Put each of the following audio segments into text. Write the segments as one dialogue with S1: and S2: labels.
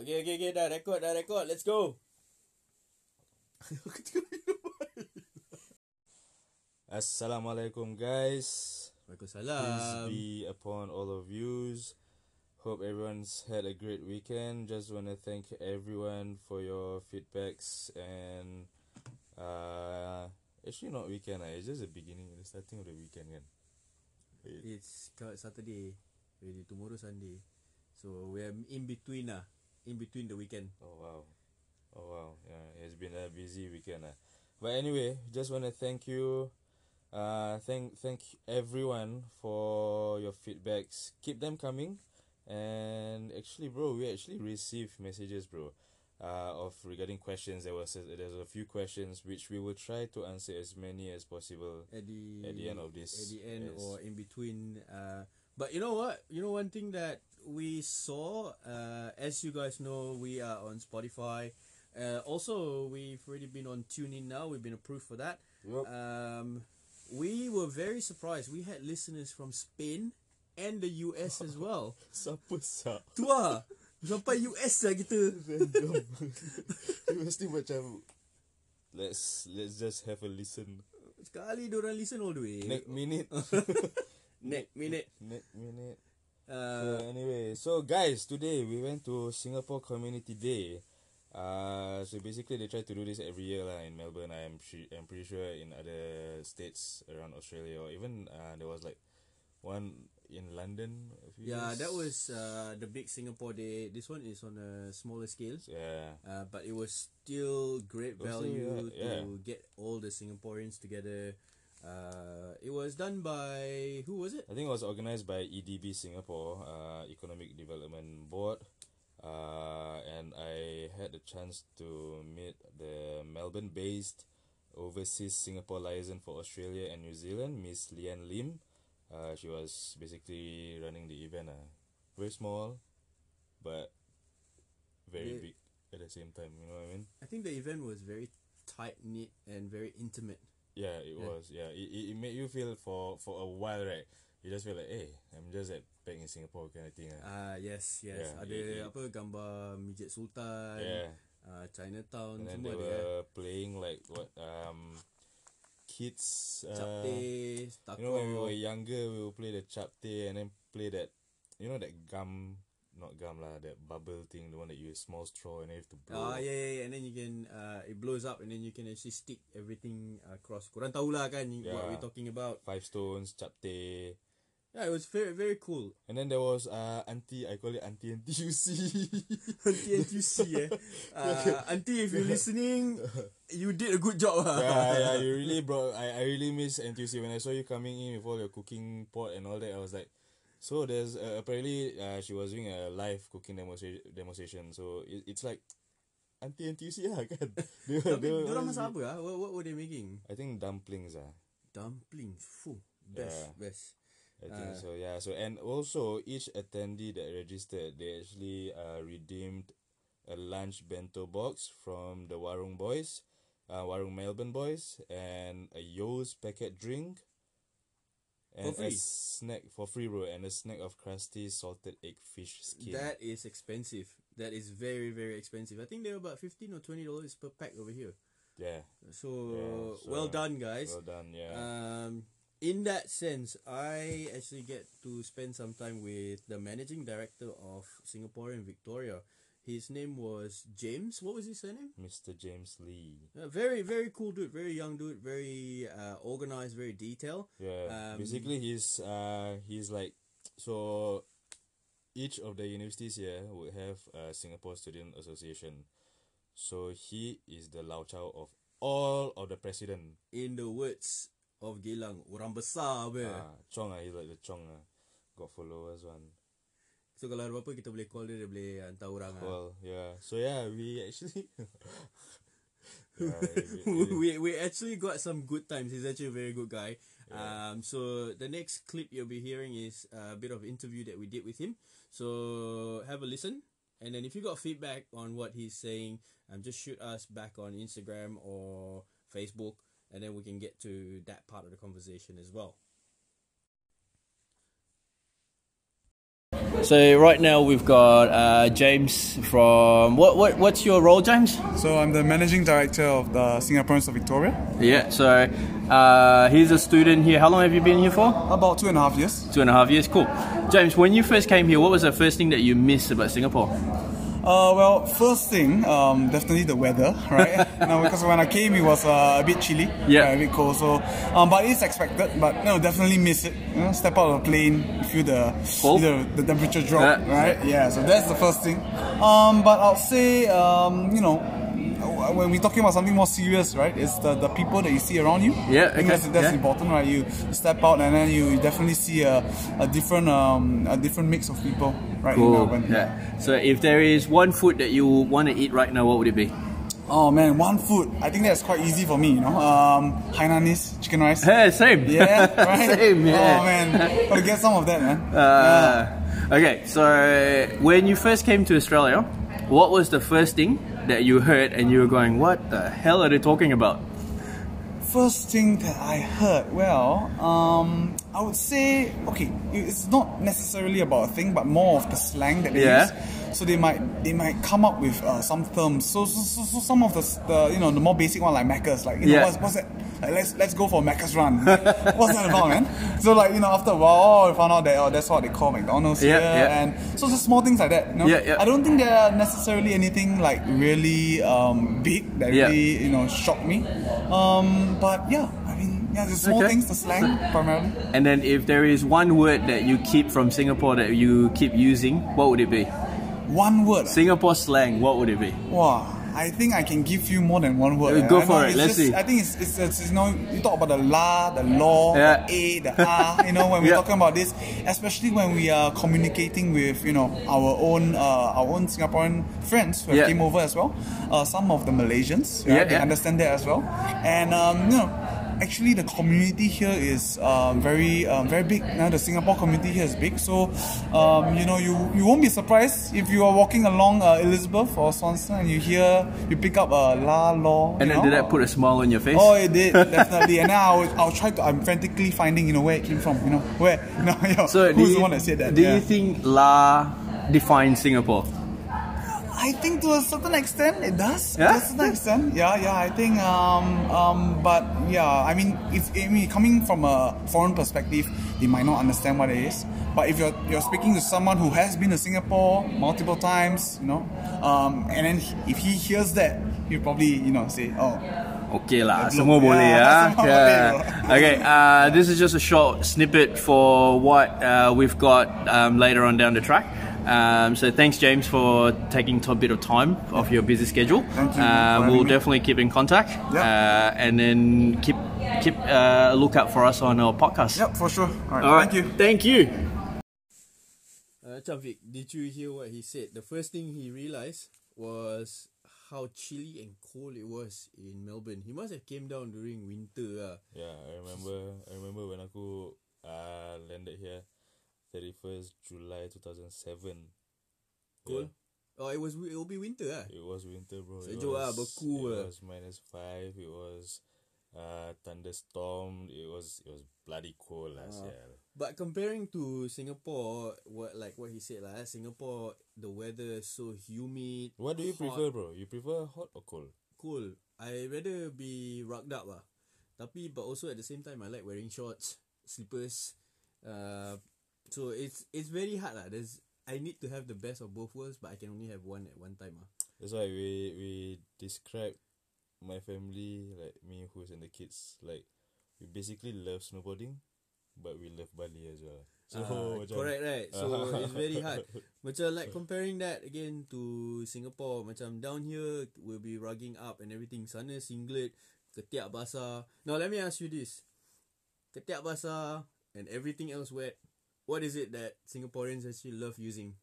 S1: Okay, okay, okay. Dah record, dah record. Let's go.
S2: Assalamualaikum guys. Peace
S1: Waalaikumsalam.
S2: be upon all of yous. Hope everyone's had a great weekend. Just want to thank everyone for your feedbacks and uh actually not weekend lah. It's just the beginning, the starting of the weekend kan.
S1: It's Saturday. Ready tomorrow Sunday. So we're in between lah. In between the weekend.
S2: Oh wow. Oh wow. Yeah, it's been a busy weekend lah. But anyway, just want to thank you. Uh, thank thank everyone for your feedbacks. Keep them coming. And actually, bro, we actually received messages, bro, uh, of regarding questions. There was a, there's a few questions which we will try to answer as many as possible.
S1: At the
S2: At the end of this,
S1: At the end
S2: yes.
S1: or in between. Uh, but you know what? You know one thing that we saw. Uh, as you guys know, we are on Spotify. Uh, also, we've already been on TuneIn now. We've been approved for that.
S2: Yup.
S1: Um, we were very surprised. We had listeners from Spain and the US as well.
S2: Siapa sah?
S1: Tu. Sampai US lah kita.
S2: Random. Mesti macam let's let's just have a listen.
S1: Sekali diorang listen all the way.
S2: Next minute.
S1: Next minute.
S2: Next minute. So
S1: Uh,
S2: anyway, so guys, today we went to Singapore Community Day. Uh, so basically they try to do this every year lah in Melbourne. I'm sure, I'm pretty sure in other states around Australia or even uh, there was like one in London. A few
S1: yeah,
S2: years.
S1: that was uh, the big Singapore day. This one is on a smaller scale.
S2: yeah.
S1: Uh, but it was still great
S2: was still,
S1: value
S2: yeah,
S1: to get all the Singaporeans together. Uh, it was done by who was it?
S2: I think it was organized by EDB Singapore, uh, Economic Development Board. Uh, and I had the chance to meet the Melbourne based overseas Singapore liaison for Australia and New Zealand, Miss Lian Lim. Uh, she was basically running the event. Uh. Very small, but very big at the same time. You know what I mean?
S1: I think the event was very tight knit and very intimate.
S2: Yeah, it
S1: Yeah.
S2: was. Yeah, it, it, it made you feel for for a while, right? You just feel like, hey, I'm just at back in Singapore kind of thing. Uh.
S1: Ah yes yes.
S2: Yeah,
S1: ada
S2: it- it-
S1: apa gambar Mijit Sultan.
S2: Yeah.
S1: Uh, Chinatown
S2: and then
S1: semua
S2: they
S1: ada. eh.
S2: were playing like what um kids uh,
S1: Chapteh,
S2: you know when we were younger we would play the chapte and then play that you know that gum not gum lah that bubble thing the one that you use small straw and then you have to blow
S1: Ah yeah, yeah, yeah, and then you can uh, it blows up and then you can actually stick everything across. Korang tahu lah kan what
S2: Yeah.
S1: we're talking about.
S2: five stones chapte
S1: Yeah, it was very very cool.
S2: and then there was uh auntie I call it auntie NTUC
S1: Auntie NTUC eh. Uh, auntie, if you're listening, you did a good job. ah.
S2: yeah, yeah, you really brought. I, I really miss NTUC when I saw you coming in with all your cooking pot and all that. I was like, so there's uh, apparently uh, she was doing a live cooking demonstra- demonstration. So it, it's like auntie NTUC lah kan. They were- they were
S1: ah? What, what were they making?
S2: I think dumplings ah.
S1: Dumplings. Fuh, best, best.
S2: I think
S1: Ah.
S2: so. Yeah. So and also each attendee that registered, they actually uh, redeemed a lunch bento box from the Warung Boys, uh, Warung Melbourne Boys, and a Yeo's packet drink. And a snack for free, bro, and a snack of crusty salted egg fish skin.
S1: That is expensive. That is very very expensive. I think they were about fifteen or twenty dollars per pack over here.
S2: yeah,
S1: So,
S2: Yeah, so-
S1: well done, guys.
S2: well done. Yeah,
S1: Um, in that sense, I actually get to spend some time with the managing director of Singaporean Victoria. His name was James. What was his surname?
S2: Mr. James Lee.
S1: Uh, very, very cool dude. Very young dude. Very uh, organized. Very detailed.
S2: Yeah,
S1: Um,
S2: basically he's uh he's like so each of the universities here would have a Singapore Student Association. So he is the Lao Chao of all of the president.
S1: In the words of Gilang, orang besar.
S2: Ah, Chong ah, he's like the Chong ah. Got followers one.
S1: So kalau ada apa-apa kita boleh call dia, dia boleh hantar orang. ah.
S2: Well, yeah. So yeah, we actually yeah, it- it-
S1: we we actually got some good times. He's actually a very good guy.
S2: Yeah.
S1: Um, so the next clip you'll be hearing is a bit of interview that we did with him. So have a listen, and then if you got feedback on what he's saying, um, just shoot us back on Instagram or Facebook, and then we can get to that part of the conversation as well. So right now we've got uh, James from what, what what's your role, James?
S3: So I'm the managing director of the Singaporeans of Victoria.
S1: Yeah. So uh, he's a student here. How long have you been here for?
S3: About two and a half years.
S1: Two and a half years. Cool. James, when you first came here, what was the first thing that you missed about Singapore?
S3: Uh, well, first thing, um, definitely the weather, right? know, because when I came, it was uh, a bit chilly,
S1: Yeah.
S3: right, a bit cold. So, um, but it's expected. But you know, definitely miss it. You know, step out of the plane, feel the
S1: Cold?
S3: the, the temperature drop,
S1: Yeah.
S3: right? Yeah. So that's the first thing. Um, but I'll say, um, you know. When we're talking about something more serious, right? It's the, the people that you see around you.
S1: Yeah,
S3: I think that's, that's
S1: yeah.
S3: important, right? You step out and then you definitely see a, a different um, a different mix of people, right? in
S1: Cool.
S3: Melbourne.
S1: Yeah. So if there is one food that you want to eat right now, what would it be?
S3: Oh man, one food. I think that's quite easy for me, you know. Um, Hainanese chicken rice.
S1: Hey, same.
S3: Yeah, right.
S1: same. Yeah.
S3: Oh man, gotta get some of that, man.
S1: Uh, okay, so when you first came to Australia, what was the first thing that you heard and you were going, what the hell are they talking about?
S3: First thing that I heard, well, um, I would say, okay, it's not necessarily about a thing, but more of the slang that they
S1: Yeah.
S3: use. So they might they might come up with uh, some terms. So, so, so, so some of the, the you know the more basic one like Macca's, like you know
S1: Yeah.
S3: what's, what's that? Like, let's let's go for Macca's run. what's that about, man? So like you know after a while, oh, I found out that oh, that's what they call McDonald's
S1: Yeah,
S3: here,
S1: yeah.
S3: and so just small things like that. You know?
S1: Yeah, yeah.
S3: I don't think there are necessarily anything like really um, big that really you know shocked me. Um, but yeah, yeah, the small
S1: Okay.
S3: things, the slang primarily.
S1: And then if there is one word that you keep from Singapore that you keep using, what would it be?
S3: One word.
S1: Singapore slang, what would it be?
S3: Wow. I think I can give you more than one word.
S1: Uh, go
S3: I know
S1: for it, let's
S3: just-
S1: see.
S3: I think it's, it's, it's, you know, you talk about the la, the law,
S1: Yeah.
S3: the a, the ah, you know, when we're
S1: Yeah.
S3: talking about this, especially when we are communicating with, you know, our own, uh, our own Singaporean friends who
S1: Yeah.
S3: came over as well. Uh, some of the Malaysians,
S1: Yeah,
S3: they understand that as well. And, um, you know, actually the community here is um, very um, very big. Now the Singapore community here is big, so um, you know you you won't be surprised if you are walking along uh, Elizabeth or Swanston and you hear you pick up a la law.
S1: And then
S3: know?
S1: did that put a smile on your face?
S3: Oh, it did definitely. and now I'll, I'll try to. I'm frantically finding you know where it came from. You know where. You know, you know,
S1: so
S3: who's
S1: you,
S3: the one that said that?
S1: Do
S3: Yeah.
S1: you think La defines Singapore?
S3: I think to a certain extent it does.
S1: Yeah?
S3: To a certain extent, yeah, yeah. I think, um, um, but yeah, I mean, if I mean coming from a foreign perspective, they might not understand what it is. But if you're you're speaking to someone who has been to Singapore multiple times, you know, um, and then if he hears that, he'll probably you know say, oh,
S1: Okay lah, semua boleh
S3: Ya,
S1: ya.
S3: semua
S1: Yeah.
S3: boleh.
S1: Okay, uh, this is just a short snippet for what uh, we've got um, later on down the track. Um, so thanks, James, for taking a bit of time off your busy schedule.
S3: Thank you
S1: Uh, we'll
S3: me.
S1: definitely keep in contact,
S3: Yep.
S1: uh, and then keep keep uh, a lookout for us on our podcast.
S3: yep, for sure. All right,
S1: All right,
S3: thank you.
S1: Thank you. Uh, Chavik, did you hear what he said? The first thing he realized was how chilly and cold it was in Melbourne. He must have came down during winter. Uh.
S2: Yeah, I remember. I remember when aku uh, landed here, thirty first July two thousand seven.
S1: Cool. Oh, it was it will be winter ah.
S2: It was winter, bro.
S1: Sejuk lah, beku
S2: It
S1: lah.
S2: was minus five. It was uh, thunderstorm. It was it was bloody cold lah.
S1: Ah.
S2: sia.
S1: But comparing to Singapore, what like what he said lah, eh, Singapore the weather so humid.
S2: What do you
S1: hot,
S2: prefer, bro? You prefer hot or cold?
S1: Cool. I rather be rugged up lah. Tapi but also at the same time I like wearing shorts, slippers. Uh, so it's it's very hard lah. There's I need to have the best of both worlds, but I can only have one at one time ah.
S2: That's why we we describe my family like me who's and the kids like we basically love snowboarding, but we love Bali as well. So
S1: Ah,
S2: macam-
S1: correct right. So it's very hard. Macam like comparing that again to Singapore, macam down here we'll be rugging up and everything. Sana singlet, ketiak basah. Now let me ask you this. Ketiak basah and everything else wet. What is it that Singaporeans actually love using?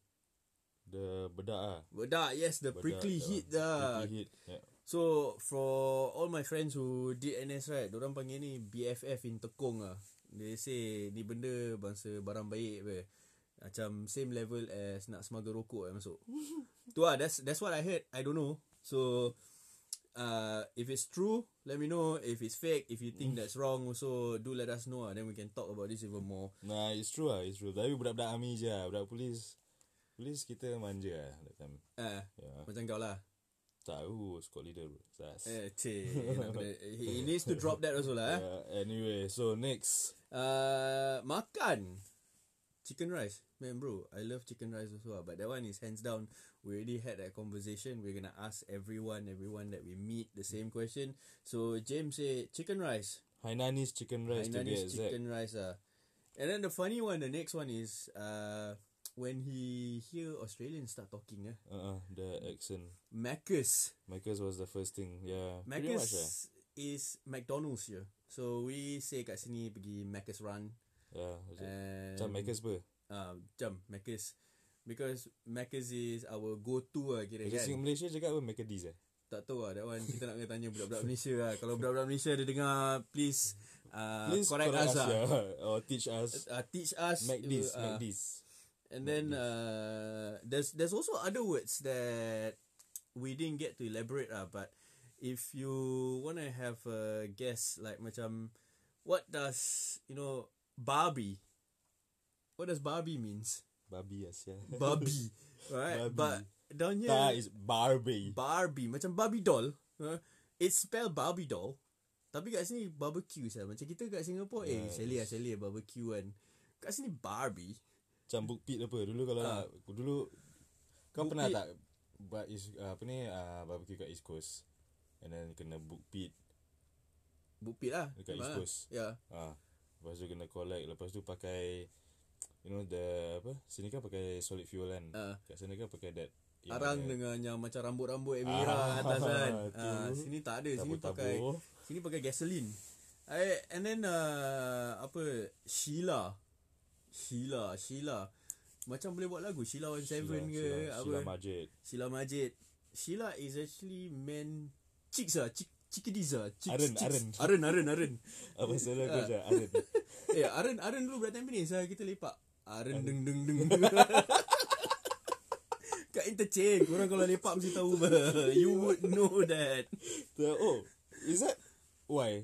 S2: The bedak ah.
S1: Bedak, yes, the
S2: Bedak,
S1: prickly
S2: yeah.
S1: heat dah.
S2: Prickly heat. Yeah.
S1: So for all my friends who did NS right, orang panggil ni BFF in tekong ah. They say ni benda bangsa barang baik apa. Macam same level as nak smuggle rokok eh, masuk. tu ah, that's that's what I heard. I don't know. So uh, if it's true, let me know. If it's fake, if you think that's wrong, also do let us know. Ah, then we can talk about this even more.
S2: Nah, it's true ah, it's true. Tapi budak-budak army je ah. Budak polis Police kita manja lah that time.
S1: Ah,
S2: Yeah.
S1: macam kau lah.
S2: Tahu squad leader bro. Sas.
S1: Eh, cik. he needs to drop that also lah. Eh.
S2: Yeah, anyway, so next.
S1: Uh, makan. Chicken rice. Man bro, I love chicken rice also lah. But that one is hands down. We already had that conversation. We're gonna ask everyone, everyone that we meet the same question. So James said chicken rice.
S2: Hainanese chicken rice
S1: Hainanese chicken rice ah. And then the funny one, the next one is uh when he hear Australians start talking ah.
S2: Uh, uh, the accent.
S1: Macca's
S2: Macca's was the first thing. Yeah. Macca's much eh.
S1: Is McDonald's here. So we say kat sini pergi Macca's run.
S2: Yeah.
S1: And
S2: Macam Macca's apa?
S1: uh, jam Macca's because Macca's is our go-to lah kira
S2: Macam
S1: kan.
S2: sing Malaysia cakap apa? Macca's eh?
S1: Tak tahu lah that one kita nak kena tanya budak-budak Malaysia lah. Kalau budak-budak Malaysia ada dengar please uh,
S2: Please
S1: correct, us lah.
S2: yeah. Or teach us.
S1: Uh, teach us
S2: Make this,
S1: uh,
S2: make this.
S1: And then uh, there's there's also other words that we didn't get to elaborate lah. But if you wanna have a guess, like macam, what does you know Barbie? What does Barbie means?
S2: Babi Asia.
S1: Barbie, right?
S2: Barbie.
S1: But down here,
S2: Tak, is Barbie.
S1: Barbie macam Barbie doll. Uh, it's spelled Barbie doll. Tapi kat sini barbecue saya. Macam kita kat Singapore, eh,
S2: Yes.
S1: seli lah, seli lah barbecue kan. Kat sini Barbie.
S2: Macam book pit apa Dulu kalau
S1: Ah.
S2: nak Dulu Kau
S1: Book
S2: pernah
S1: pit.
S2: tak Buat is, uh, Apa ni uh, Barbecue kat East Coast And then kena book pit
S1: Bupit lah.
S2: Dekat East
S1: lah.
S2: Coast.
S1: Ya.
S2: ah, Lepas tu kena collect Lepas tu pakai You know the Apa Sini kan pakai solid fuel kan
S1: Ah.
S2: Kat sana kan pakai that
S1: Arang
S2: ada
S1: dengan yang macam rambut-rambut merah
S2: Ah,
S1: atas kan. Ah, sini tak ada. Sini
S2: tabur-tabur.
S1: pakai sini pakai gasoline. I, and then uh, apa Sheila. Sheila, Sheila. Macam boleh buat lagu Sheila 17
S2: Sheila,
S1: ke
S2: Sheila,
S1: apa.
S2: Sheila Majid
S1: Sheila Majid. Sheila is actually man chicks ah, chick chickadees ah. Chicks,
S2: Aren. Aren.
S1: Aren, Aren, Aren.
S2: Apa salah kau
S1: Ah.
S2: je Aren
S1: eh, Aren, Aren dulu berat Tampines lah kita lepak. Aren deng deng deng. Kat interchange Korang kalau lepak mesti tahu. You would know that
S2: the, Oh Is that Why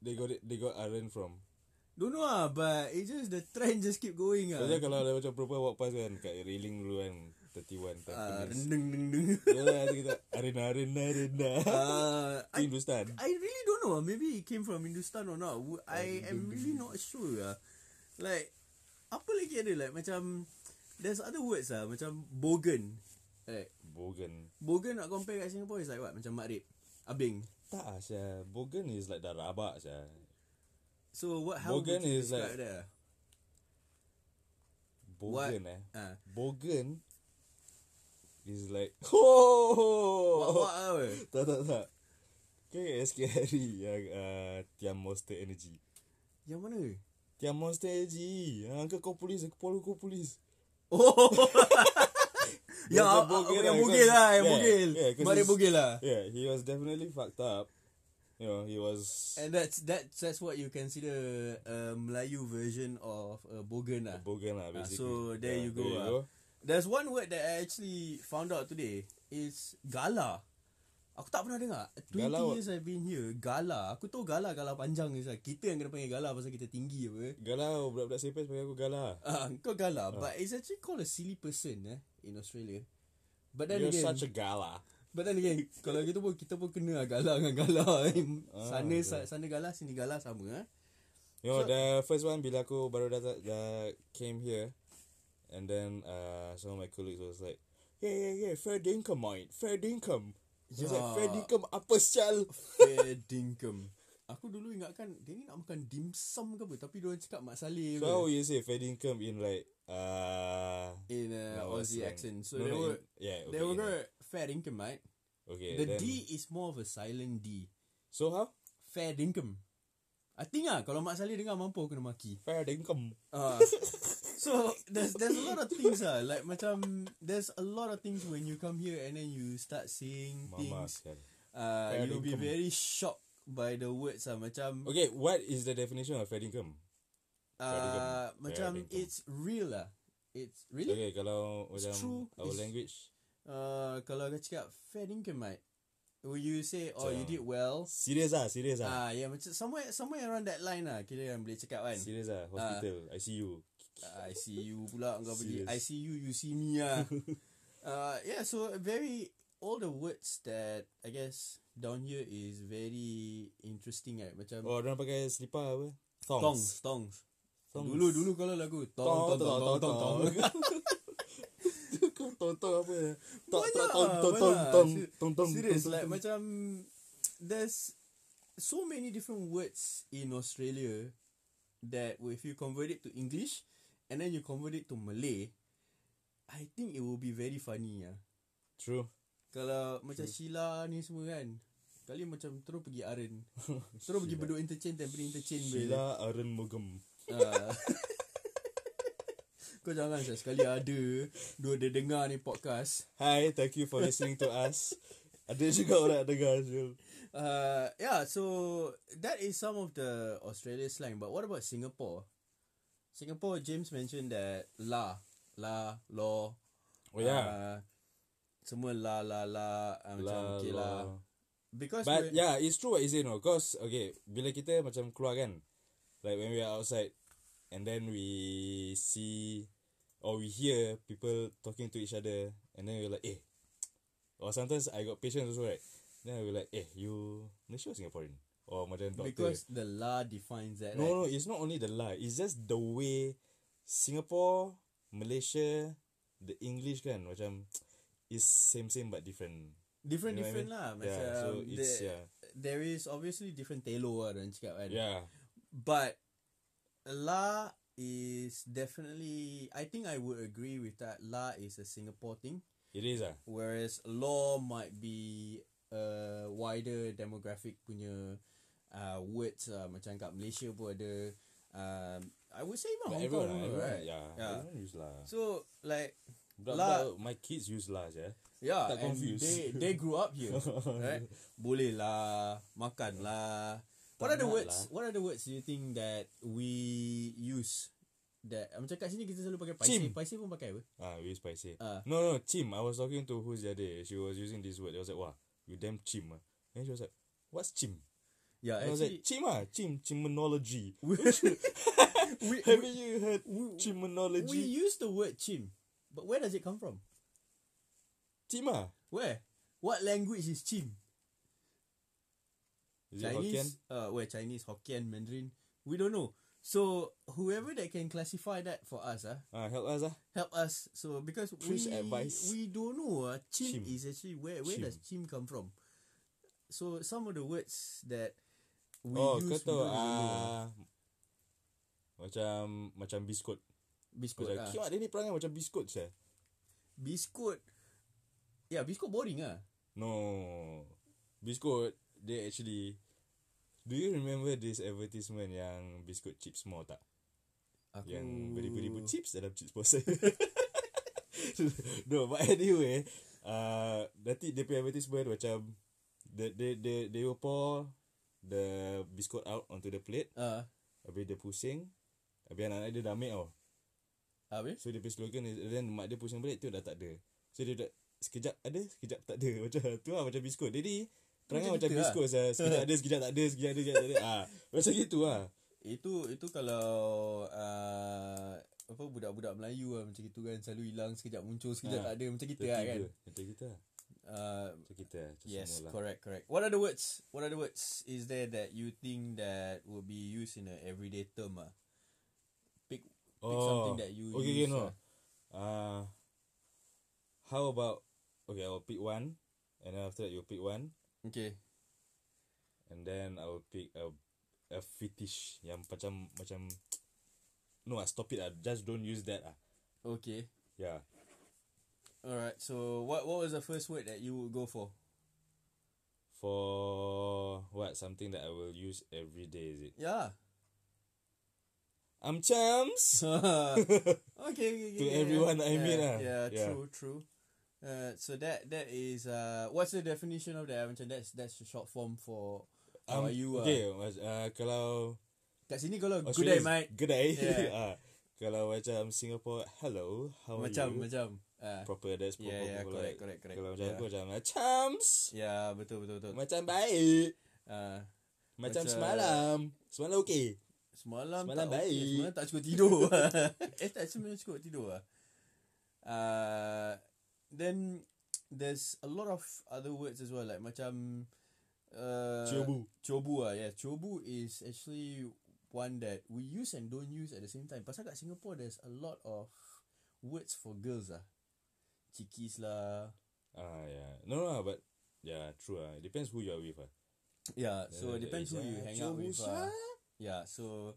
S2: They got it They got Aren from
S1: Don't know lah But it's just the trend just keep going lah
S2: kalau ada macam perempuan walk past kan Kat railing dulu kan 31
S1: Ah,
S2: Tampines
S1: Deng deng deng
S2: Ya lah kita. Arena Arena Arena.
S1: Uh, I,
S2: Hindustan.
S1: I really don't know Maybe it came from Hindustan or not. I am really not sure lah Like Apa lagi ada? Like Macam There's other words lah Macam bogan. Like
S2: Bogan.
S1: Bogan nak compare kat Singapore Is like what? Macam makrib Abing.
S2: Tak Asya Bogan is like dah rabak Asya
S1: So what How
S2: Bogan
S1: would you
S2: is like-
S1: that? lah?
S2: Bogan eh?
S1: Ah.
S2: Bogan Is like Oh!
S1: What what apa?
S2: Tak tak tak. Kau ingat SK Hari Yang uh, Tiam Monster Energy?
S1: Yang mana?
S2: Tiam Monster Energy. Angkat kau polis Kepala kau polis.
S1: Oh.
S2: There's
S1: Yang
S2: a
S1: ah, yang
S2: lah,
S1: bugil lah Yang
S2: yeah,
S1: bugil
S2: yeah, 'cause
S1: Mari
S2: he's-
S1: bugil lah.
S2: Yeah he was definitely fucked up. You know he was
S1: And that's that's that's what you consider a Melayu version of a bogan lah.
S2: Bogan lah
S1: Ah,
S2: basically.
S1: so there
S2: Yeah,
S1: you go. ah. There's one word that I actually found out today is gala. Aku tak pernah dengar. 20
S2: Gala
S1: years I've been here. Gala. Aku tahu gala gala panjang ni. Kita yang kena panggil gala pasal kita tinggi apa.
S2: Galau budak-budak sepes panggil aku galah
S1: Ah, kau gala. But it's actually called a silly person eh in Australia. But then
S2: You're
S1: again,
S2: such a gala
S1: But then again Kalau kita pun Kita pun kena lah Gala dengan gala
S2: Ah,
S1: Sana
S2: betul.
S1: sana gala Sini gala sama eh?
S2: Know
S1: So-
S2: the first one Bila aku baru datang dah came here And then uh, Some of my colleagues was like Yeah yeah yeah Fair dinkum mate Fair dinkum. He was like
S1: Ya.
S2: Fair dinkum Apa sial?
S1: Fair dinkum. Aku dulu ingatkan Dia ni nak makan dimsum ke apa Tapi dia orang cakap Mak Saleh
S2: So how you say Fair dinkum in like uh,
S1: In a
S2: no,
S1: Aussie
S2: slang.
S1: accent. So
S2: No,
S1: they
S2: no,
S1: were
S2: in- Yeah okay
S1: They were going Fair dinkum mate
S2: Okay
S1: The
S2: then,
S1: D is more of a silent D.
S2: So how?
S1: Fair dinkum. I think ah Kalau Mak Saleh dengar Mampu kena maki.
S2: Fair dinkum.
S1: Ah, so there's there's a lot of things ah like macam there's a lot of things when you come here and then you start seeing
S2: Mama
S1: things
S2: sial
S1: uh
S2: Fair
S1: you'll be very shocked by the words ah macam
S2: Okay what is the definition of fair dinkum
S1: uh macam
S2: Fair
S1: it's real lah it's really?
S2: Okay kalau Macam
S1: true.
S2: Our
S1: It's-
S2: language.
S1: uh kalau kau cakap fair income mate will you say oh you
S2: Macam-
S1: did well?
S2: Serious ah Serious ah.
S1: Ah yeah macam somewhere somewhere around that line lah kira yang boleh cakap kan?
S2: Serious ah Hospital. ICU
S1: I see you pula kau pergi. I see you you see me ah. uh, yeah, so very all the words that I guess down here is very interesting right macam
S2: Oh, orang pakai selipar apa? Thongs.
S1: tongs tongs.
S2: Thongs.
S1: Dulu dulu kalau lagu
S2: Tong
S1: tong tong tong tong tong.
S2: Apa ya? Tong
S1: Banyak,
S2: tong tong tong tong tong tong.
S1: Serious
S2: tong,
S1: like
S2: tong.
S1: macam there's so many different words in Australia that if you convert it to English and then you convert it to Malay, I think it will be very funny ah.
S2: True.
S1: Kalau macam Sheila ni semua kan. Kali macam terus pergi Aren. terus pergi Bedok Interchange Tampines Interchange.
S2: Sheila Aren Mogem.
S1: Ah. Kau jangan saya sekali ada dua dia dengar ni podcast.
S2: Hi, thank you for listening to us. Ada juga orang dengar Zul.
S1: Uh, yeah, so that is some of the Australia slang. But what about Singapore? Singapore, James mentioned that la, la, law.
S2: Oh yeah.
S1: Uh, semua la, la, la. Uh, macam
S2: La,
S1: okay
S2: la.
S1: lah. Because
S2: But yeah, it's true what you say no. Cause okay, bila kita macam keluar kan, like when we are outside, and then we see or we hear people talking to each other, and then we're like, eh. Or sometimes I got patients also right. Then I will like, eh, you Malaysia or Singaporean? Or macam doctor.
S1: because the la defines that.
S2: no, no, it's not only the lie. It's just the way Singapore, Malaysia, the English kan macam is same same but different.
S1: Different,
S2: You know what I
S1: different lah.
S2: mean? Yeah,
S1: Macam
S2: so it's
S1: there,
S2: yeah.
S1: there is obviously different telo lah orang cakap kan.
S2: Yeah.
S1: But La is definitely I think I would agree with that. La is a Singapore thing.
S2: It is ah.
S1: Whereas law might be a wider demographic punya uh, words uh, macam kat Malaysia pun ada um, I would say even
S2: But
S1: Hong
S2: everyone,
S1: Kong
S2: lah,
S1: pun,
S2: everyone,
S1: right?
S2: yeah,
S1: Yeah.
S2: use lah.
S1: So like
S2: But,
S1: lah-
S2: but my kids use lah, yeah.
S1: yeah
S2: Tak
S1: and
S2: confused.
S1: they they grew up here right boleh lah makan lah what are the words
S2: lah.
S1: what are the words you think that we use that macam kat sini kita selalu pakai paisi paisi pun pakai apa
S2: Ah, we use spicy.
S1: Ah.
S2: No, no, chim. I was talking to who's the other day. She was using this word. I was like, wow, you damn chim. ah." And she was like, what's chim?
S1: Yeah
S2: And I was like, chim ah, chim, chimonology.
S1: we, we,
S2: Haven't you heard
S1: we,
S2: chimonology?
S1: we use the word chim but where does it come from
S2: chim ah.
S1: where what language is chim
S2: Is it Hokkien?
S1: Chinese uh where Chinese Hokkien Mandarin we don't know so whoever that can classify that for us ah
S2: Ah, help us ah.
S1: help us so because
S2: Please
S1: we
S2: advise.
S1: we don't know uh, chim,
S2: Chim.
S1: is actually where where
S2: Chim.
S1: does chim come from so some of the words that we
S2: oh, kau tahu ah. Macam macam biskut.
S1: biskut
S2: Macam,
S1: ah.
S2: kimak dia ni perangai macam biskut saya.
S1: biskut yeah biskut boring ah
S2: No. Biskut dia actually Do you remember this advertisement yang biskut chips more tak?
S1: aku
S2: Yang beribu-ribu chips dalam chips box No, but anyway, uh, nanti dia punya advertisement macam they, they, they, they will pour the biskut out onto the plate,
S1: ah
S2: habis dia pusing, habis anak-anak dia dah ambil tau.
S1: habis
S2: So dia punya slogan is, then mak dia pusing balik tu dah tak ada. So dia dah sekejap ada, sekejap tak ada. Macam tu lah macam biskut. Jadi perangai
S1: Macam
S2: macam
S1: kita
S2: biskut lah. Sekejap ada, sekejap tak ada, sekejap ada, sekejap tak ada. Ah, macam gitu lah.
S1: itu itu kalau uh, apa budak-budak Melayu lah macam gitu kan selalu hilang sekejap muncul sekejap
S2: Ah,
S1: tak ada macam kita
S2: Macam
S1: lah kan.
S2: Macam kita lah.
S1: Uh,
S2: Macam kita lah.
S1: Yes correct correct what are the words what are the words is there that you think that will be used in a everyday term ah pick pick something that you
S2: Oh, okay,
S1: use
S2: okay, no.
S1: ah.
S2: Uh, how about okay, I'll pick one, and then after that you'll pick one,
S1: okay
S2: and then I'll pick a a fetish yang macam macam no, I stop it I Just don't use that ah.
S1: okay
S2: Yeah.
S1: Alright so what what was the first word that you would go for
S2: For what something that I will use every day is it?
S1: yeah
S2: I'm chums.
S1: okay, okay, okay,
S2: To
S1: yeah,
S2: everyone I
S1: yeah,
S2: meet lah.
S1: Yeah,
S2: Yeah.
S1: true, true. Uh, so that that is uh, what's the definition of that? Macam that's that's the short form for how
S2: Um,
S1: are you?
S2: okay,
S1: Uh,
S2: mas- uh, kalau
S1: kat sini kalau good day, mate.
S2: Good day.
S1: Yeah.
S2: ah, kalau macam Singapore, hello, how are you
S1: Macam macam. Uh,
S2: proper that's proper.
S1: yeah, yeah,
S2: proper,
S1: correct,
S2: like,
S1: correct, correct.
S2: Kalau macam
S1: Yeah.
S2: aku macam chums.
S1: yeah, betul, betul, betul.
S2: Macam baik.
S1: Uh,
S2: Macam
S1: Macam-
S2: semalam. Semalam okey.
S1: Semalam,
S2: Semalam
S1: tak
S2: baik.
S1: Semalam tak cukup tidur. eh tak semalam cukup tidur lah. Uh, then there's a lot of other words as well like macam uh,
S2: Cobu.
S1: Cobu ah, yeah. Cobu is actually one that we use and don't use at the same time. Pasal kat Singapore there's a lot of words for girls ah. Chikis lah.
S2: Ah, yeah. No, no, but yeah, true. Ah, it depends who you are with. Ah.
S1: Yeah, so
S2: Uh,
S1: it depends who you
S2: ah,
S1: hang out with. Ah. Yeah, so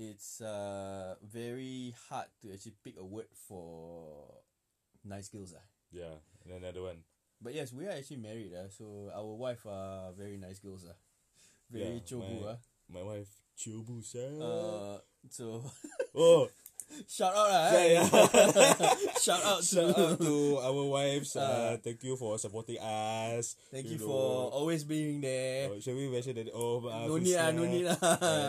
S1: it's uh very hard to actually pick a word for nice girls ah.
S2: Yeah, and another one.
S1: But yes, we are actually married ah. So our wife are very nice girls ah. Very
S2: Yeah,
S1: cobu
S2: my-
S1: ah.
S2: My wife, Chobu sia.
S1: Uh, so
S2: oh,
S1: shout out lah.
S2: Yeah,
S1: eh.
S2: yeah.
S1: shout out to
S2: shout out to our wives. Uh,
S1: Uh,
S2: thank you for supporting us.
S1: Thank you
S2: know.
S1: for always being there.
S2: Oh, shall we mention that? Oh, maaf.
S1: no need lah, no need lah.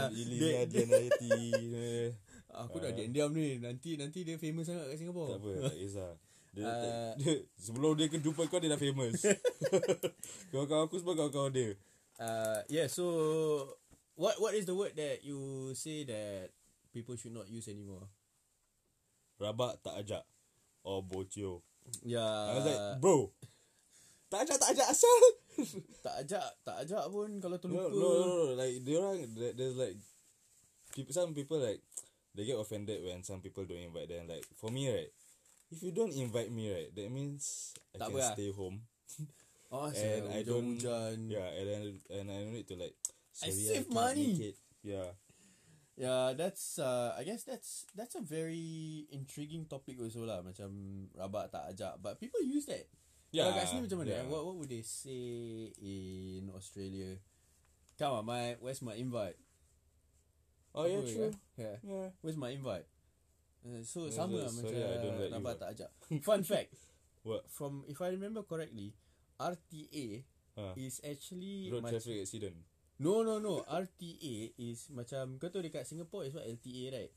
S2: Ilya
S1: Dia-
S2: Dian Ayati. eh,
S1: Aku dah
S2: Ah.
S1: diam-diam ni. Nanti nanti dia famous sangat kat Singapore.
S2: Tak apa, tak kisah. Dia,
S1: Uh,
S2: dia, sebelum dia jumpa kau, dia dah famous. Kawan-kawan aku semua kawan-kawan dia.
S1: Uh, yeah, so what what is the word that you say that people should not use anymore?
S2: Rabak tak ajak. Or bocil.
S1: Yeah,
S2: I was like, bro. Tak ajak, tak ajak asal.
S1: tak ajak, tak ajak pun kalau
S2: No,
S1: terlupa.
S2: no, no, no. Like, dia orang, there- there's like, some people like, they get offended when some people don't invite them. Like, for me, right, if you don't invite me, right, that means I
S1: Tak
S2: can
S1: lah.
S2: stay home.
S1: Oh,
S2: And I don't,
S1: hujan.
S2: yeah, and then, and I don't need to like,
S1: I
S2: sorry,
S1: save
S2: can't
S1: money.
S2: make it. Yeah.
S1: Yeah, that's uh, I guess that's that's a very intriguing topic also lah. Macam rabak tak ajak, but people use that.
S2: Yeah.
S1: Kalau kat sini macam mana?
S2: yeah.
S1: eh? What what would they say in Australia? Come on, my where's my invite?
S2: Oh, yeah,
S1: Apa,
S2: true.
S1: Yeah.
S2: Yeah.
S1: Where's my invite? Uh, so
S2: Yeah,
S1: sama lah macam rabak tak ajak. Fun fact,
S2: What?
S1: from if I remember correctly, RTA
S2: Ha.
S1: is actually
S2: Road traffic accident.
S1: No no no RTA is macam Kau tahu dekat Singapore is what LTA right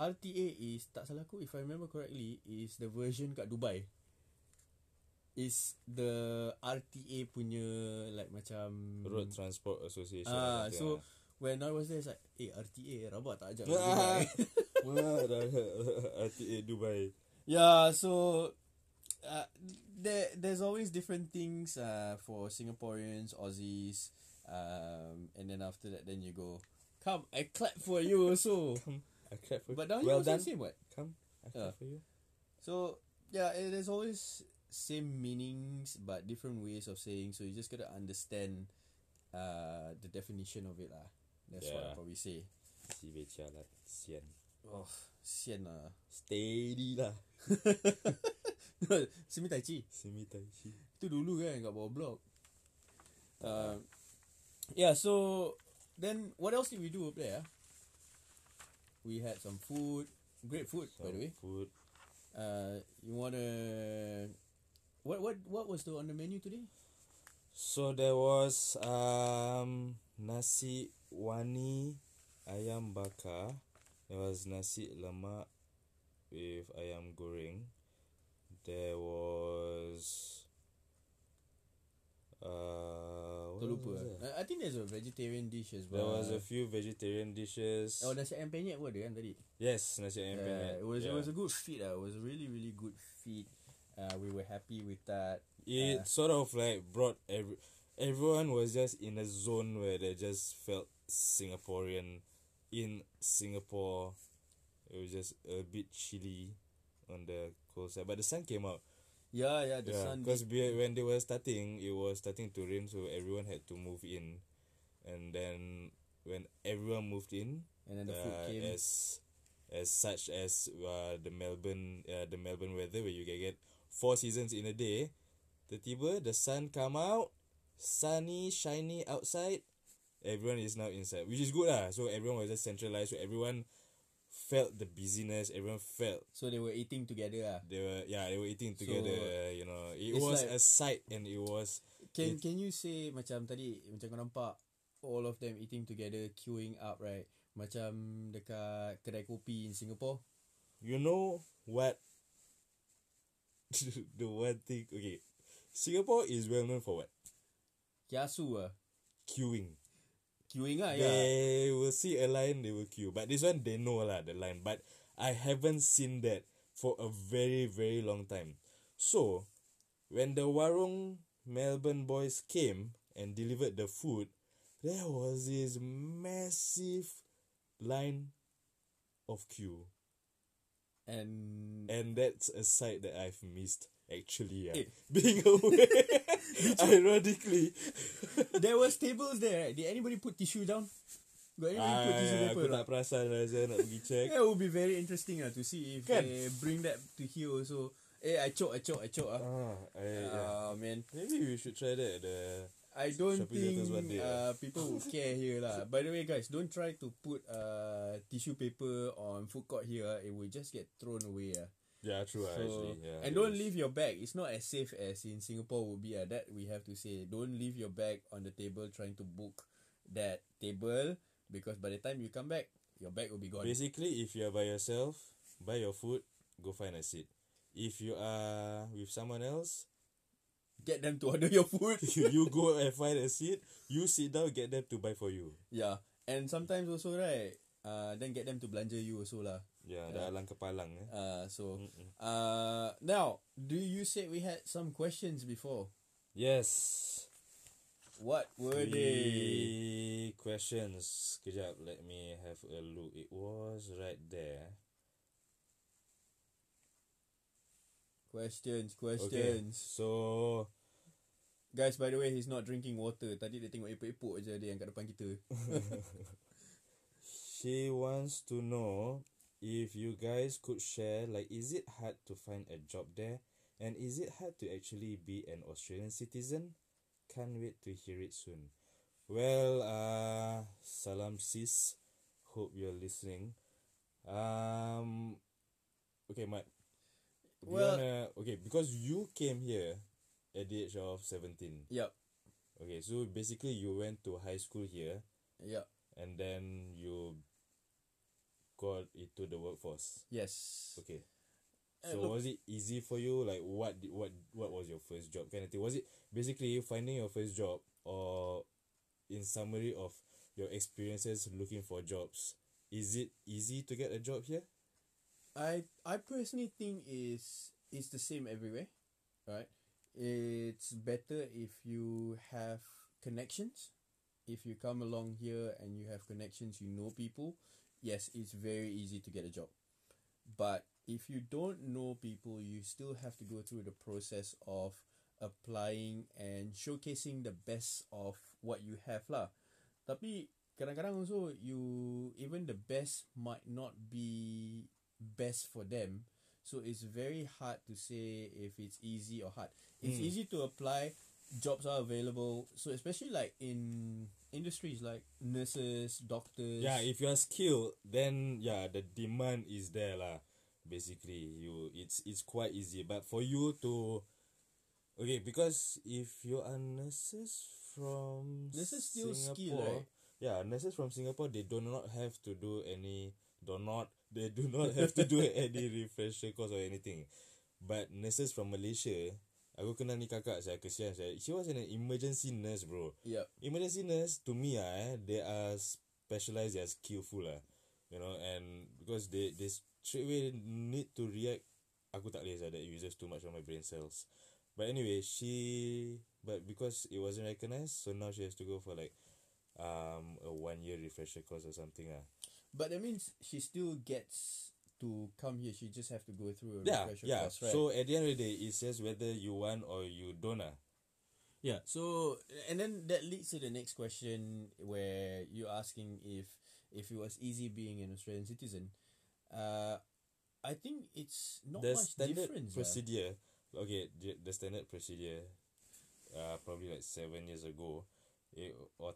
S1: RTA is Tak salah aku If I remember correctly Is the version kat Dubai Is the RTA punya Like macam
S2: Road Transport Association.
S1: Ah,
S2: something
S1: so. When I was there It's like Eh RTA rabak tak ajak. Dubai
S2: RTA Dubai.
S1: Yeah so uh, there There's always different things uh, For Singaporeans Aussies um, And then after that Then you go Come I clap for you also
S2: Come, I clap for you.
S1: But down
S2: well
S1: here also
S2: done.
S1: same what?
S2: Come, I clap
S1: Yeah.
S2: for you.
S1: So yeah, it is always same meanings but different ways of saying. So you just gotta understand uh, the definition of it lah. That's what I probably say.
S2: Si Bechalat, sian.
S1: Oh, sian lah.
S2: Steady lah.
S1: Simi Tai Chi.
S2: Simi Tai Chi.
S1: Itu dulu kan kat bawah blok. Uh, yeah, so then what else did we do up there? ah? We had some food. Great food, by the way.
S2: Food.
S1: Uh, you wanna what what what was the on the menu today?
S2: So there was um nasi wani ayam bakar. There was nasi lemak with ayam goreng. There was uh
S1: Terlupa. I, think there's a vegetarian dish as well There
S2: was a few vegetarian dishes.
S1: Oh, nasi ayam penyet pun ada kan tadi?
S2: yes, nasi ayam penyet.
S1: it was
S2: yeah.
S1: it was a good feed. Uh. It was a really really good feed. Uh, we were happy with that.
S2: it
S1: Uh,
S2: sort of like brought every everyone was just in a zone where they just felt Singaporean in Singapore. It was just a bit chilly on the cold side, but the sun came out.
S1: Yeah, yeah. The
S2: yeah,
S1: sun.
S2: because when they were starting, it was starting to rain, so everyone had to move in, and then when everyone moved in,
S1: and then the food
S2: uh,
S1: came.
S2: as as such as uh, the Melbourne uh, the Melbourne weather where you can get four seasons in a day. Tiba-tiba the sun come out, sunny, shiny outside. Everyone is now inside, which is good lah. So everyone was just centralized. So everyone felt the busyness. Everyone felt
S1: So they were eating together. Ah,
S2: they were yeah they were eating
S1: So,
S2: together. you know, it was
S1: like-
S2: a sight and it was
S1: Can
S2: It-
S1: can you say macam tadi macam kau nampak all of them eating together, queuing up, right? Macam dekat kedai kopi in Singapore.
S2: you know what the one thing okay Singapore is well known for what
S1: Kiasu ah.
S2: queuing
S1: queuing lah, yeah.
S2: They will see a line, they will queue. But this one, they know lah the line. But I haven't seen that for a very very long time. So, when the Warung Melbourne boys came and delivered the food, there was this massive line of queue.
S1: And
S2: And that's a sight that I've missed actually. Yeah.
S1: Eh.
S2: Being away. Ironically.
S1: there was tables there, right? Did anybody put tissue down? Got anybody put tissue
S2: Ah,
S1: paper?
S2: aku tak perasan lah saya nak pergi check.
S1: That would be very interesting uh, to see if
S2: Kan?
S1: they bring that to here also. Eh, I choke, I choke, I choke. Uh.
S2: Ah, I, yeah.
S1: Ah, man.
S2: Maybe we should try that at the
S1: I don't think
S2: day,
S1: uh, people would care here lah. By the way, guys, don't try to put uh, tissue paper on food court here. ah. It will just get thrown away. Uh.
S2: Yeah, true
S1: So,
S2: actually. Yeah.
S1: and don't
S2: is.
S1: leave your bag. It's not as safe as in Singapore would be. Uh. That we have to say. Don't leave your bag on the table trying to book that table because by the time you come back, your bag will be gone.
S2: Basically, if you are by yourself, buy your food, go find a seat. If you are with someone else,
S1: Get them to order your food.
S2: you, you go and find a seat, you sit down, get them to buy for you.
S1: yeah, and sometimes also right. Uh, then get them to belanja you also lah.
S2: Yeah, dah alang kepalang eh.
S1: Uh, so uh, now, do you say we had some questions before?
S2: Yes.
S1: What were they?
S2: Three questions. Kejap, let me have a look. It was right there.
S1: Questions,
S2: Okay.
S1: questions.
S2: So,
S1: Guys, by the way, he's not drinking water. Tadi dia tengok epok-epok je dia yang kat depan kita.
S2: she wants to know if you guys could share like is it hard to find a job there and is it hard to actually be an Australian citizen? Can't wait to hear it soon. Well, uh salam sis. Hope you're listening. Um okay, you
S1: Well-
S2: wanna, okay, because you came here at the age of 17.
S1: Yup,
S2: Okay, so basically you went to high school here
S1: yup.
S2: and then you got into the workforce.
S1: Yes.
S2: Okay.
S1: Eh,
S2: So was it easy for you? Like what did, what what was your first job kind of thing? Was it basically finding your first job or in summary of your experiences looking for jobs? Is it easy to get a job here?
S1: I I personally think is it's the same everywhere, right? It's better if you have connections. If you come along here and you have connections, you know people. Yes, it's very easy to get a job. But if you don't know people, you still have to go through the process of applying and showcasing the best of what you have lah. Tapi kadang-kadang also you even the best might not be best for them. So it's very hard to say if it's easy or hard. It's
S2: Mm.
S1: easy to apply. Jobs are available. So especially like in industries like nurses, doctors.
S2: Yeah, if you are skilled, then yeah, the demand is there lah. Basically, you it's it's quite easy. But for you to, okay, because if you are nurses from
S1: Nurses still
S2: Singapore,
S1: skill, right?
S2: yeah, nurses from Singapore, they do not have to do any, do not, they do not have to do any refresher course or anything. But nurses from Malaysia, aku kenal ni kakak saya kesian saya. She was an emergency nurse, bro
S1: Yep.
S2: emergency nurse to me ah eh, they are specialized they are skillful lah you know and because they they straight away need to react aku tak boleh that uses too much of my brain cells but anyway she but because it wasn't recognized so now she has to go for like um a one year refresher course or something ah
S1: But that means she still gets to come here. She just have to go through a
S2: yeah
S1: refresher
S2: yeah
S1: course, right?
S2: so at the end of the day it says whether you want or you don't ah
S1: Yeah. So and then that leads to the next question where you're asking if if it was easy being an Australian citizen. Uh, I think it's not
S2: the
S1: much
S2: standard
S1: difference. ah.
S2: procedure okay the, the standard procedure uh, probably like seven years ago it, or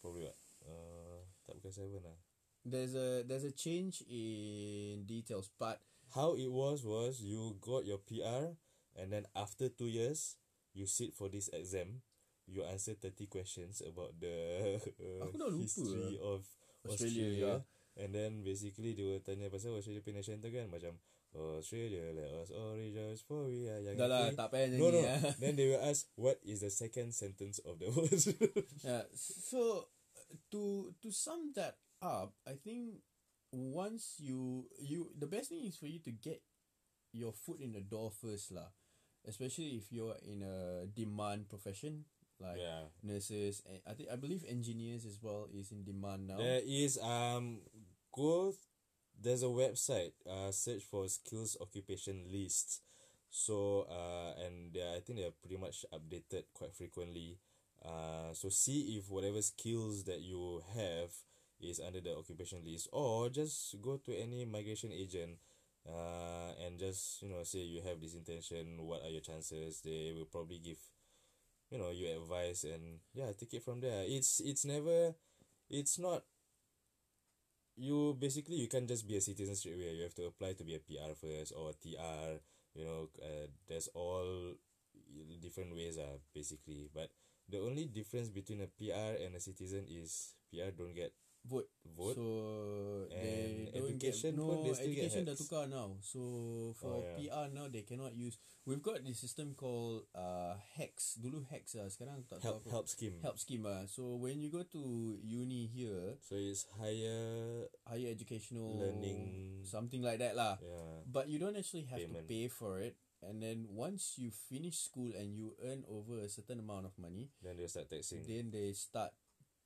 S2: probably what uh, tak bukan seven lah
S1: There's a there's a change in details, but
S2: how it was was you got your PR and then after two years you sit for this exam you answer 30 questions about the uh,
S1: Aku dah lupa
S2: history of
S1: Australia,
S2: Australia,
S1: ya.
S2: and then basically dia will tanya pasal Australia punya nation tu kan macam Australia let us all rejoice for we are young
S1: dah
S2: and
S1: lah
S2: free."
S1: tak payah
S2: No,
S1: nyanyi.
S2: no.
S1: ah.
S2: then they will ask, what is the second sentence of the words?
S1: Yeah. So to to sum that up, I think once you you the best thing is for you to get your foot in the door first lah. Especially if you're in a demand profession like
S2: Yeah.
S1: nurses and I think I believe engineers as well is in demand now.
S2: There is um go there's a website uh search for skills occupation lists. So uh and they are, I think they are pretty much updated quite frequently. Uh so see if whatever skills that you have is under the occupation list or just go to any migration agent uh and just you know say you have this intention what are your chances? They will probably give you know you advice and yeah take it from there. It's it's never it's not you basically you can't just be a citizen straight away. You have to apply to be a PR first or a TR you know uh, there's all different ways uh, basically. But the only difference between a PR and a citizen is PR don't get
S1: vote.
S2: vote
S1: So they don't
S2: education
S1: get no
S2: they still
S1: education dah tukar now. So for
S2: Oh, yeah.
S1: PR now they cannot use. We've got this system called uh HECS. Dulu HECS ah. Sekarang tak tahu
S2: help
S1: apa.
S2: help scheme
S1: help scheme ah. So when you go to uni here,
S2: so it's higher
S1: higher educational
S2: Learning.
S1: something like that lah.
S2: yeah
S1: But you don't actually have
S2: Payment.
S1: to pay for it. And then once you finish school and you earn over a certain amount of money,
S2: then they start taxing
S1: then they start.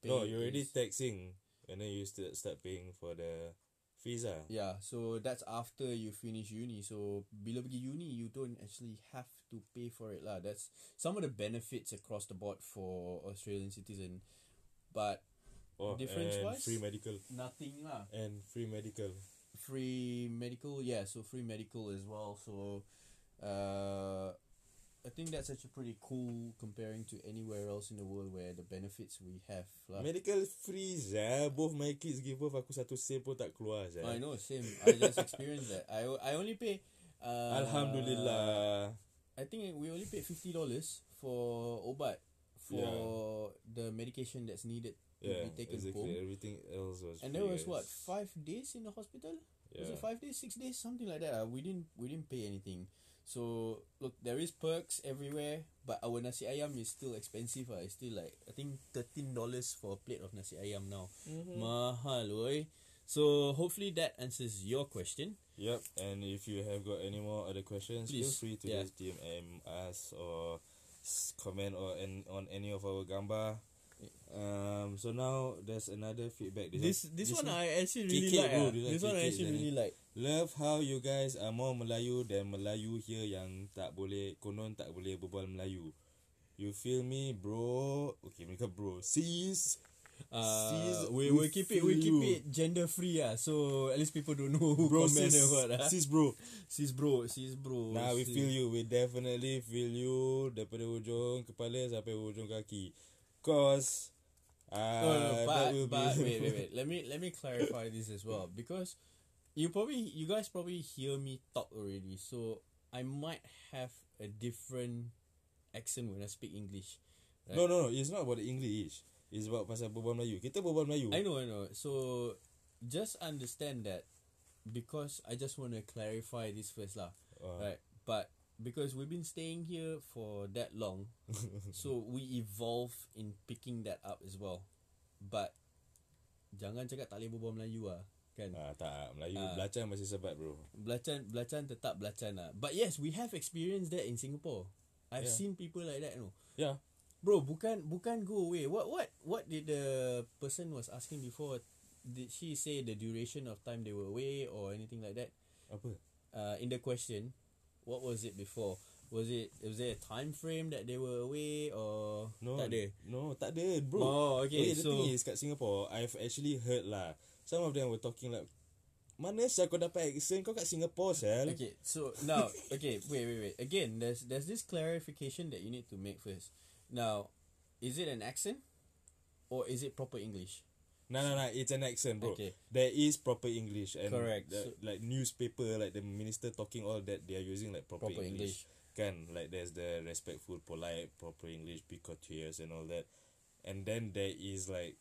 S2: no you're already taxing and then you still start paying for the fees ah
S1: Yeah, so that's after you finish uni. So bila pergi uni, you don't actually have to pay for it lah. That's some of the benefits across the board for Australian citizen, but
S2: oh,
S1: Difference
S2: and
S1: wise?
S2: free medical
S1: nothing lah.
S2: and free medical
S1: Free medical, yeah. So free medical as well. So, uh, I think that's actually pretty cool comparing to anywhere else in the world where the benefits we have lah.
S2: medical free Zah. both my kids give birth aku satu sen pun tak keluar Zah.
S1: I know, same. I just experienced that. I I only pay. Uh,
S2: Alhamdulillah
S1: I think we only paid fifty dollars for obat for the medication that's needed to
S2: yeah
S1: be taken
S2: exactly
S1: home.
S2: everything else was
S1: And there was what five days in the hospital? Was
S2: yeah.
S1: it five days, six days, something like that? ah. We didn't we didn't pay anything. So look, there is perks everywhere, but our nasi ayam is still expensive. Ah, it's still like I think thirteen dollars for a plate of nasi ayam now.
S2: Mm-hmm.
S1: Mahal, oi. So hopefully that answers your question.
S2: Yep, and if you have got any more other questions,
S1: Please,
S2: feel free to
S1: yeah.
S2: just DM us or comment or an, on any of our gambar. Um, so now there's another feedback.
S1: This this, one, I actually really
S2: Kikik,
S1: like.
S2: bro.
S1: ah.
S2: This one
S1: This one I actually really like.
S2: Love how you guys are more Melayu than Melayu here yang tak boleh konon tak boleh berbual Melayu. You feel me, bro? Okay, mereka bro. Sis.
S1: Uh, we
S2: we
S1: keep it we keep it gender free ah. So at least people don't know who
S2: Bro,
S1: comment
S2: sis,
S1: or what ah.
S2: sis bro.
S1: Sis bro, sis bro.
S2: Nah, we
S1: sis.
S2: feel you. We definitely feel you daripada ujung kepala sampai ujung kaki. Cause uh,
S1: No, no,
S2: that
S1: but, but wait, wait, wait. Let me let me clarify this as well because you probably you guys probably hear me talk already, so I might have a different accent when I speak English.
S2: no, no, no. It's not about the English. It's about pasal berbual Melayu. Kita berbual Melayu.
S1: I know, I know. So just understand that because I just want to clarify this first lah.
S2: Uh,
S1: Right. But because we've been staying here for that long, so we evolve in picking that up as well. But jangan cakap tak boleh berbual Melayu ah, kan?
S2: Ah, tak. Melayu
S1: Ah.
S2: belacan masih sebat bro.
S1: Belacan belacan tetap belacan lah. But yes, we have experienced that in Singapore. I've
S2: Yeah.
S1: seen people like that, you know.
S2: Yeah.
S1: Bro, bukan bukan go away. What what what did the person was asking before? Did she say the duration of time they were away or anything like that?
S2: Apa?
S1: Uh, in the question, what was it before? Was it was there a time frame that they were away or
S2: No.
S1: tak ada?
S2: No, tak ada bro.
S1: Oh, okay,
S2: the
S1: so-
S2: thing is kat Singapore, I've actually heard lah. Some of them were talking like, mana sah kau dapat accent kau kat Singapore sel?
S1: Okay, so now, okay, wait, wait, wait. Again, there's there's this clarification that you need to make first. Now, is it an accent or is it proper English?
S2: No, no, no. It's an accent, bro.
S1: Okay.
S2: There is proper English and
S1: Correct.
S2: the-
S1: So-
S2: like newspaper, like the minister talking all that. They are using like proper,
S1: Proper
S2: English. Kan, like there's the respectful, polite, proper English, be courteous and all that. And then there is like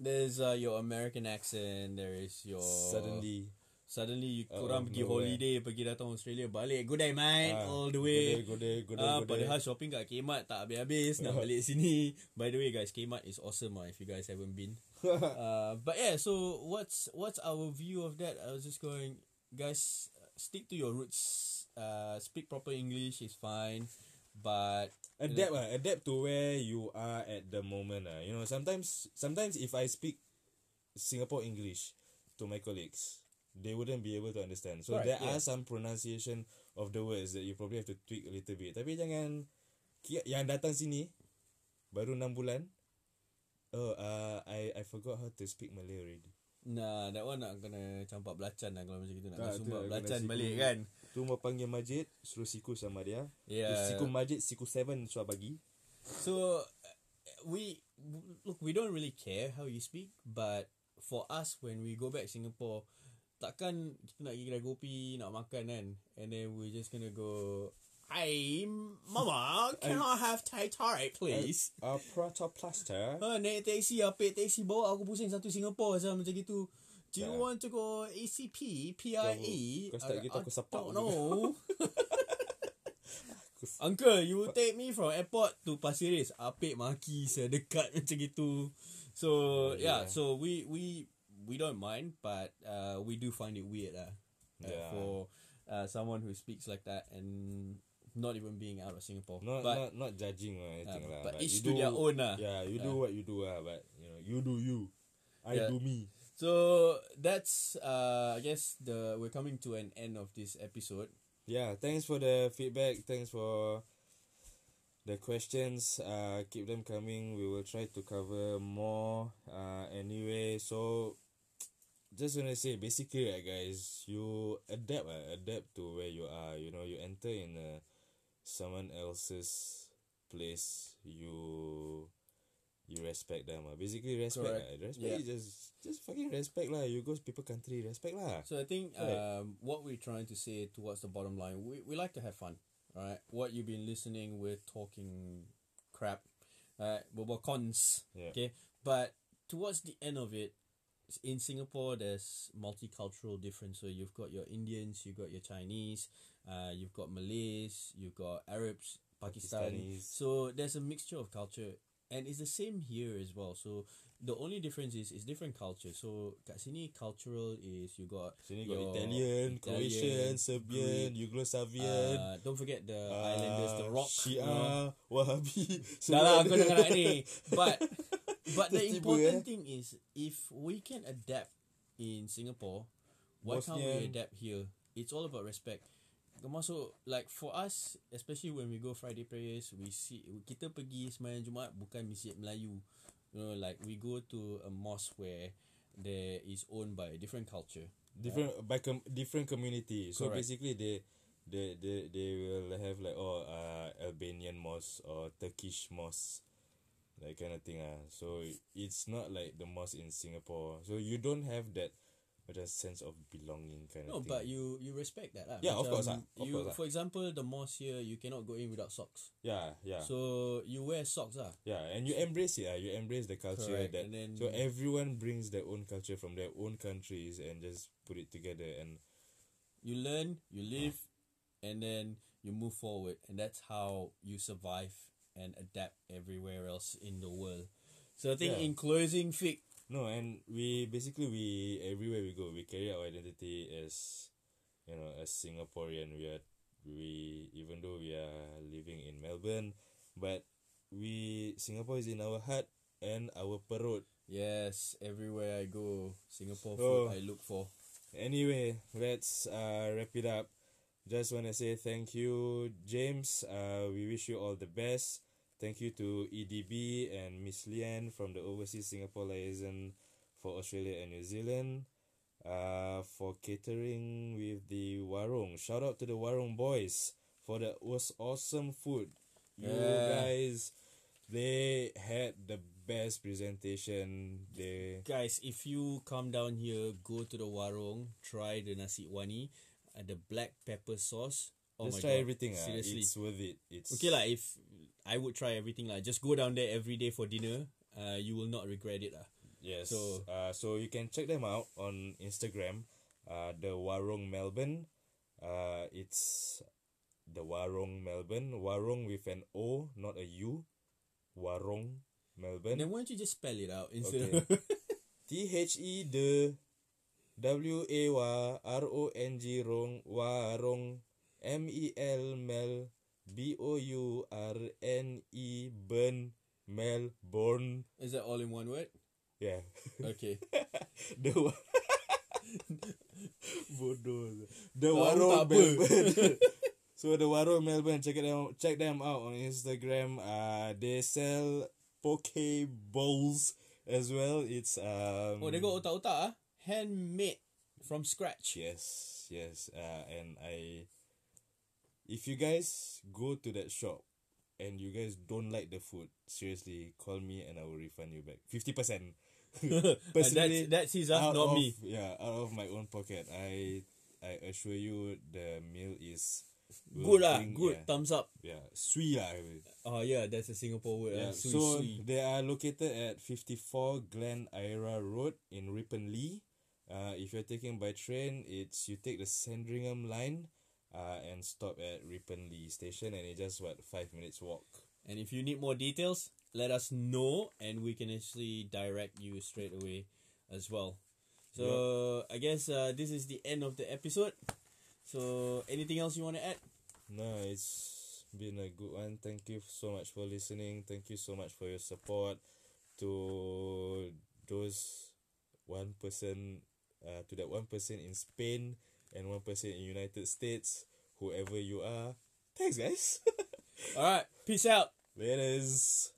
S1: There's uh, your American accent. There is your
S2: suddenly,
S1: Suddenly you
S2: Out
S1: korang pergi
S2: nowhere.
S1: holiday Pergi datang Australia Balik Good day mate
S2: Ah,
S1: All the way
S2: there, go there, go there,
S1: Ah,
S2: go there.
S1: Padahal shopping kat Kmart Tak habis-habis Nak balik sini By the way guys Kmart is awesome ah, If you guys haven't been uh, But yeah So what's What's our view of that I was just going Guys Stick to your roots uh, Speak proper English is fine But
S2: adapt ah, adapt to where you are at the moment ah. You know, sometimes sometimes if I speak Singapore English to my colleagues, they wouldn't be able to understand. So
S1: Right,
S2: there
S1: yeah.
S2: are some pronunciation of the words that you probably have to tweak a little bit. Tapi jangan yang datang sini baru 6 bulan. Oh, uh, I I forgot how to speak Malay already.
S1: Nah that one nak kena Campak belacan lah Kalau macam gitu Nak
S2: Tak,
S1: kena
S2: tu
S1: sumbat
S2: nak
S1: belacan balik kan
S2: Tu mau panggil Majid, suruh siku sama dia.
S1: Yeah.
S2: Siku Majid, siku 7 suruh bagi.
S1: So we look we don't really care how you speak but for us when we go back Singapore takkan kita nak pergi kedai kopi nak makan kan and then we just gonna go Hey mama can I have Thai tarik please
S2: Uh, protoplaster.
S1: Ha, naik taxi apik taxi bawa aku pusing satu Singapore asal macam gitu Do you want to go ECP, PIE?
S2: Kau- start gitu, aku sepak
S1: don't know. Uncle, you will take me from airport to Pasir Ris. Apik maki saya dekat macam gitu. So, yeah,
S2: yeah.
S1: so we we we don't mind but uh, we do find it weird lah. Uh,
S2: Yeah.
S1: For uh, someone who speaks like that and not even being out of Singapore.
S2: Not
S1: but
S2: not not judging or anything
S1: Uh,
S2: lah.
S1: but each
S2: you
S1: to their own lah.
S2: Yeah, you do what you do lah. But you know, you do you. I
S1: Yeah.
S2: do me.
S1: So that's uh I guess the we're coming to an end of this episode.
S2: Yeah, thanks for the feedback. Thanks for the questions. Uh, keep them coming. We will try to cover more. Uh, anyway, so just wanna say, basically, right, guys, you adapt. Uh, adapt to where you are. You know, you enter in uh, someone else's place. You you respect them. Uh. Basically, respect.
S1: Correct.
S2: Uh. Respect
S1: Yeah.
S2: is just just fucking respect lah. You go people country, respect lah.
S1: So I think
S2: Right.
S1: um what we're trying to say towards the bottom line, we we like to have fun, right? What you've been listening, we're talking crap, uh, about cons,
S2: Yeah.
S1: okay. But towards the end of it, in Singapore, there's multicultural difference. So you've got your Indians, you've got your Chinese, uh, you've got Malays, you've got Arabs, Pakistani.
S2: Pakistanis.
S1: So there's a mixture of culture, and it's the same here as well. So the only difference is it's different culture. So kat sini cultural is you got
S2: Sini got Italian, Croatian, Serbian, Yugoslavian.
S1: uh, don't forget the
S2: uh,
S1: islanders, the rock. you know.
S2: Shia, Wahabi.
S1: Dah lah, kau
S2: ada.
S1: ni. But but the important
S2: eh.
S1: thing is if we can adapt in Singapore, why can't we adapt here? It's all about respect. Masuk like for us, especially when we go Friday prayers, we see kita pergi sembahyang Jumaat bukan masjid Melayu. You know, like we go to a mosque where there is owned by a different culture.
S2: different by com- different community. So
S1: Correct.
S2: basically they they they they will have like oh uh Albanian mosque or Turkish mosque. That kind of thing ah. So it's not like the mosque in Singapore. So you don't have that macam sense of belonging kind of thing.
S1: No, but you you respect that lah.
S2: Yeah, of course ah, of
S1: You,
S2: course ah.
S1: for example, the mosque here, you cannot go in without socks.
S2: yeah, yeah.
S1: So you wear socks ah.
S2: Yeah, and you embrace it. Uh, you embrace the culture
S1: Correct,
S2: that
S1: and then-
S2: so everyone brings their own culture from their own countries and just put it together and
S1: You learn, you live, and then you move forward, and that's how you survive and adapt everywhere else in the world. So I think
S2: Yeah.
S1: in closing, Fik,
S2: no, and we basically we everywhere we go we carry our identity as you know as Singaporean. We are we even though we are living in Melbourne, but we Singapore is in our heart and our perut.
S1: yes, everywhere I go, Singapore
S2: Oh.
S1: food I look for.
S2: Anyway, let's uh, wrap it up. Just want to say thank you, James. Uh, we wish you all the best. Thank you to EDB and Miss Lian from the Overseas Singapore Liaison for Australia and New Zealand uh, for catering with the Warung. Shout out to the Warung boys for the was awesome food. You
S1: Yeah.
S2: guys, they had the best presentation. They
S1: Guys, if you come down here, go to the warung, try the nasi wani, the black pepper sauce. Oh
S2: just try
S1: god,
S2: everything. ah.
S1: Seriously,
S2: it's worth it. It's
S1: Okay lah, if I would try everything lah. Just go down there every day for dinner. Uh, you will not regret it lah.
S2: Yes.
S1: So-
S2: So uh, so you can check them out on Instagram. uh, the Warung Melbourne. Uh, it's the Warung Melbourne. Warung with an O, not a U. Warung Melbourne.
S1: Then why don't you just spell it out instead
S2: Okay. T H E the W A Y R O N G Rong Warong M E L Mel B O U R N E Burn Melbourne.
S1: Is that all in one word?
S2: Yeah.
S1: Okay.
S2: the wa- Bodoh. The Warung
S1: apa.
S2: Melbourne. so the Warung Melbourne check out check them out on Instagram. Uh they sell poke bowls as well. It's um
S1: Oh, they got otak-otak ah. Handmade from scratch.
S2: Yes, yes. Uh, and I, if you guys go to that shop and you guys don't like the food, seriously, call me and I will refund you back fifty percent.
S1: that's that's his not
S2: of,
S1: me.
S2: Yeah, out of my own pocket. I I assure you the meal is
S1: Good ah, good.
S2: Yeah,
S1: Thumbs up.
S2: yeah. sweet lah.
S1: Oh yeah, that's a Singapore word.
S2: Yeah,
S1: ah. Sui,
S2: so
S1: sui.
S2: they are located at 54 Glen Eira Road in Ripponlea. Uh, if you're taking by train, it's you take the Sandringham line uh, and stop at Ripponlea station and it's just what five minutes walk.
S1: And if you need more details, let us know and we can actually direct you straight away as well. So I guess uh, this is the end of the episode. So anything else you want to add?
S2: No, it's been a good one. Thank you so much for listening. Thank you so much for your support to those one person, uh, to that one person in Spain and one person in United States, whoever you are. Thanks, guys.
S1: All right, peace out.
S2: Laters.